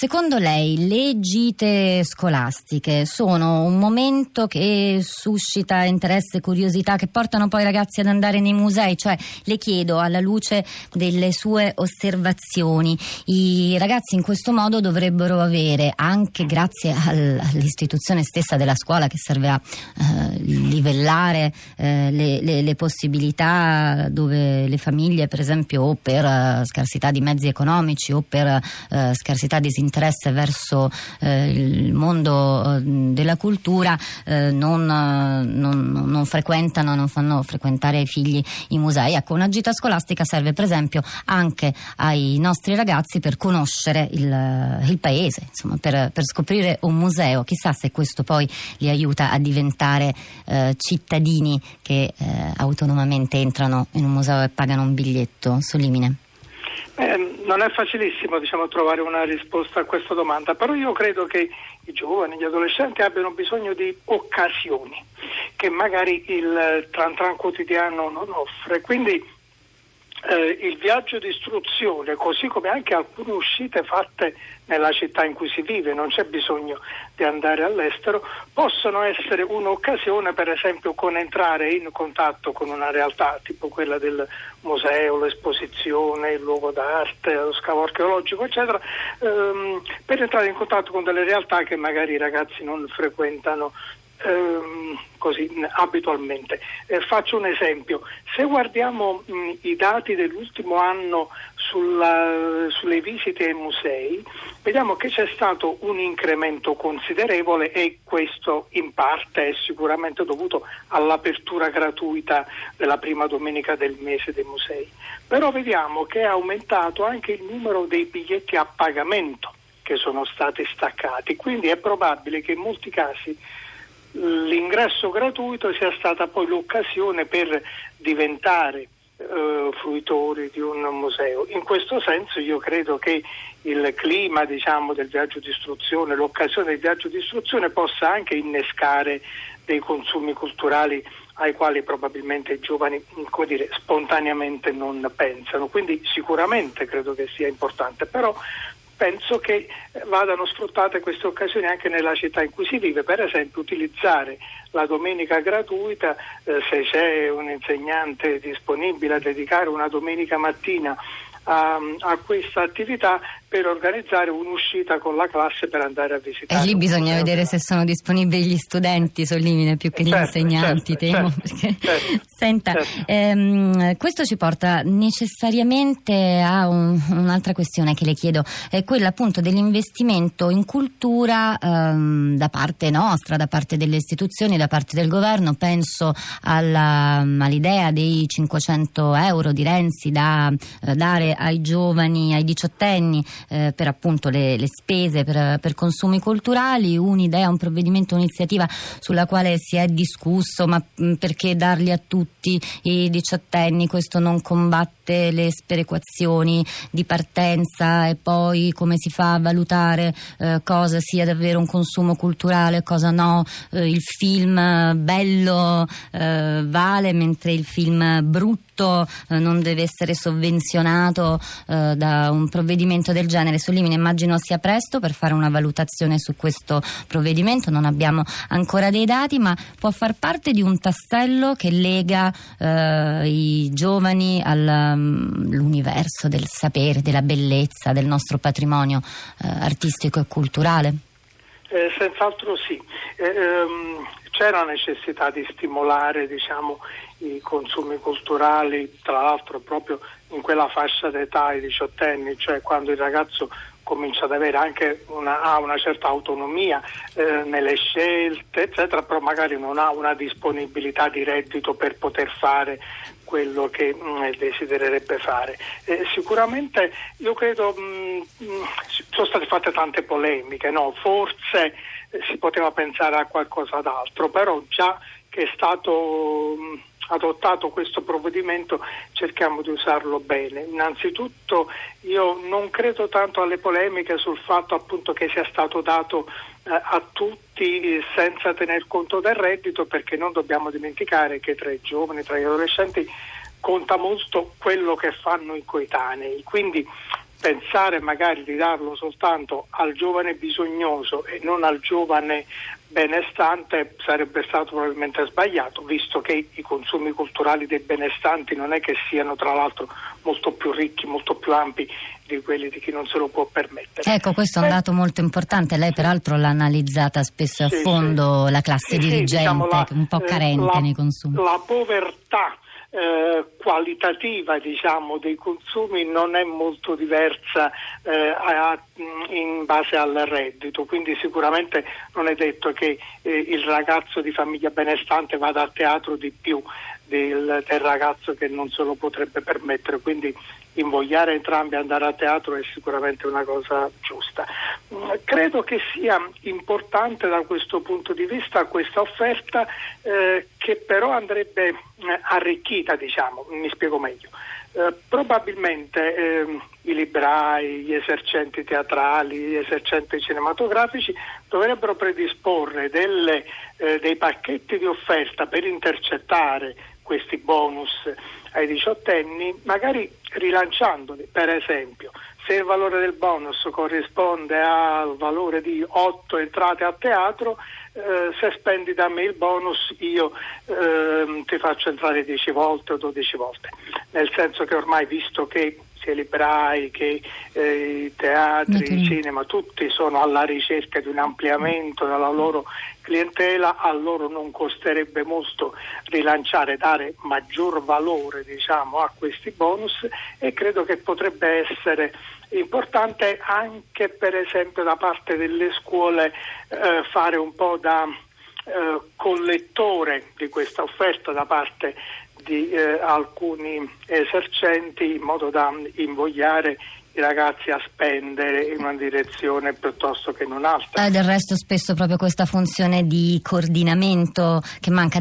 Secondo lei le gite scolastiche sono un momento che suscita interesse e curiosità, che portano poi i ragazzi ad andare nei musei? Cioè, le chiedo alla luce delle sue osservazioni, i ragazzi in questo modo dovrebbero avere, anche grazie all'istituzione stessa della scuola che serve a eh, livellare eh, le, le, le, possibilità dove le famiglie, per esempio, o per uh, scarsità di mezzi economici o per uh, scarsità di interesse verso eh, il mondo eh, della cultura eh, non, non, non, frequentano, non fanno frequentare ai figli i musei. Ecco, una gita scolastica serve per esempio anche ai nostri ragazzi per conoscere il, il paese, insomma, per, per, scoprire un museo. Chissà se questo poi li aiuta a diventare eh, cittadini che eh, autonomamente entrano in un museo e pagano un biglietto. Solimine. Non è facilissimo diciamo, trovare una risposta a questa domanda, però io credo che i giovani, gli adolescenti abbiano bisogno di occasioni che magari il tran tran quotidiano non offre. Quindi eh, il viaggio di istruzione, così come anche alcune uscite fatte nella città in cui si vive, non c'è bisogno di andare all'estero, possono essere un'occasione per esempio con entrare in contatto con una realtà tipo quella del museo, l'esposizione, il luogo d'arte, lo scavo archeologico, eccetera, ehm, per entrare in contatto con delle realtà che magari i ragazzi non frequentano ehm, così abitualmente. Eh, faccio un esempio, se guardiamo mh, i dati dell'ultimo anno sulla, sulle visite ai musei, vediamo che c'è stato un incremento considerevole e questo in parte è sicuramente dovuto all'apertura gratuita della prima domenica del mese dei musei. Però vediamo che è aumentato anche il numero dei biglietti a pagamento che sono stati staccati, quindi è probabile che in molti casi l'ingresso gratuito sia stata poi l'occasione per diventare eh, fruitori di un museo. In questo senso io credo che il clima diciamo, del viaggio di istruzione, l'occasione del viaggio di istruzione possa anche innescare dei consumi culturali ai quali probabilmente i giovani dire, spontaneamente non pensano. Quindi sicuramente credo che sia importante, però penso che vadano sfruttate queste occasioni anche nella città in cui si vive, per esempio utilizzare la domenica gratuita, eh, se c'è un insegnante disponibile a dedicare una domenica mattina a, a questa attività per organizzare un'uscita con la classe per andare a visitare. E lì bisogna vedere se sono disponibili gli studenti, Sollimine, più che gli certo, insegnanti, certo, temo. Certo, certo Senta, certo. ehm, questo ci porta necessariamente a un, un'altra questione che le chiedo, è quella appunto dell'investimento in cultura ehm, da parte nostra, da parte delle istituzioni, da parte del governo. Penso alla, all'idea dei 500 euro di Renzi da eh, dare ai giovani, ai diciottenni eh, per appunto le, le spese per, per, consumi culturali, un'idea, un provvedimento, un'iniziativa sulla quale si è discusso, ma mh, perché darli a tutti i diciottenni? Questo non combatte le sperequazioni di partenza e poi come si fa a valutare eh, cosa sia davvero un consumo culturale, cosa no, eh, il film bello eh, vale mentre il film brutto eh, non deve essere sovvenzionato eh, da un provvedimento del genere. Sollimine immagino sia presto per fare una valutazione su questo provvedimento, non abbiamo ancora dei dati, ma può far parte di un tassello che lega eh, i giovani all'universo mm, del sapere, della bellezza, del nostro patrimonio eh, artistico e culturale? Eh, senz'altro sì. Eh, ehm, c'è la necessità di stimolare diciamo, i consumi culturali, tra l'altro proprio in quella fascia d'età, i diciottenni, cioè quando il ragazzo comincia ad avere anche una, una certa autonomia eh, nelle scelte, eccetera, però magari non ha una disponibilità di reddito per poter fare quello che mh, mm, desidererebbe fare. Eh, sicuramente io credo mh, mm, mh, mm, sono state fatte tante polemiche, no? forse eh, si poteva pensare a qualcosa d'altro, però già che è stato adottato questo provvedimento cerchiamo di usarlo bene. Innanzitutto io non credo tanto alle polemiche sul fatto appunto che sia stato dato eh, a tutti eh, senza tener conto del reddito perché non dobbiamo dimenticare che tra i giovani, tra gli adolescenti conta molto quello che fanno i coetanei, quindi pensare magari di darlo soltanto al giovane bisognoso e non al giovane benestante sarebbe stato probabilmente sbagliato, visto che i consumi culturali dei benestanti non è che siano tra l'altro molto più ricchi, molto più ampi di quelli di chi non se lo può permettere. Ecco, questo è un dato molto importante, lei peraltro l'ha analizzata spesso a fondo sì. la classe sì, dirigente, diciamo la, un po' carente la, nei consumi. La povertà eh, qualitativa diciamo, dei consumi non è molto diversa eh, a, in base al reddito, quindi sicuramente non è detto che eh, il ragazzo di famiglia benestante vada a teatro di più del, del, ragazzo che non se lo potrebbe permettere, quindi invogliare entrambi ad andare a teatro è sicuramente una cosa giusta. Mm, credo che sia importante da questo punto di vista questa offerta eh, che però andrebbe eh, arricchita, diciamo, mi spiego meglio. Eh, probabilmente eh, i librai, gli esercenti teatrali, gli esercenti cinematografici dovrebbero predisporre delle, eh, dei pacchetti di offerta per intercettare questi bonus ai diciottenni, magari rilanciandoli, per esempio, se il valore del bonus corrisponde al valore di otto entrate a teatro, eh, se spendi da me il bonus io eh, ti faccio entrare 10 volte o 12 volte, nel senso che ormai visto che sia i librai che eh, i teatri, il cinema, tutti sono alla ricerca di un ampliamento della loro clientela, a loro non costerebbe molto rilanciare, dare maggior valore diciamo, a questi bonus e credo che potrebbe essere importante anche per esempio da parte delle scuole eh, fare un po' da eh, collettore di questa offerta da parte di eh, alcuni esercenti in modo da invogliare i ragazzi a spendere in una direzione piuttosto che in un'altra. Eh, del resto spesso proprio questa funzione di coordinamento che manca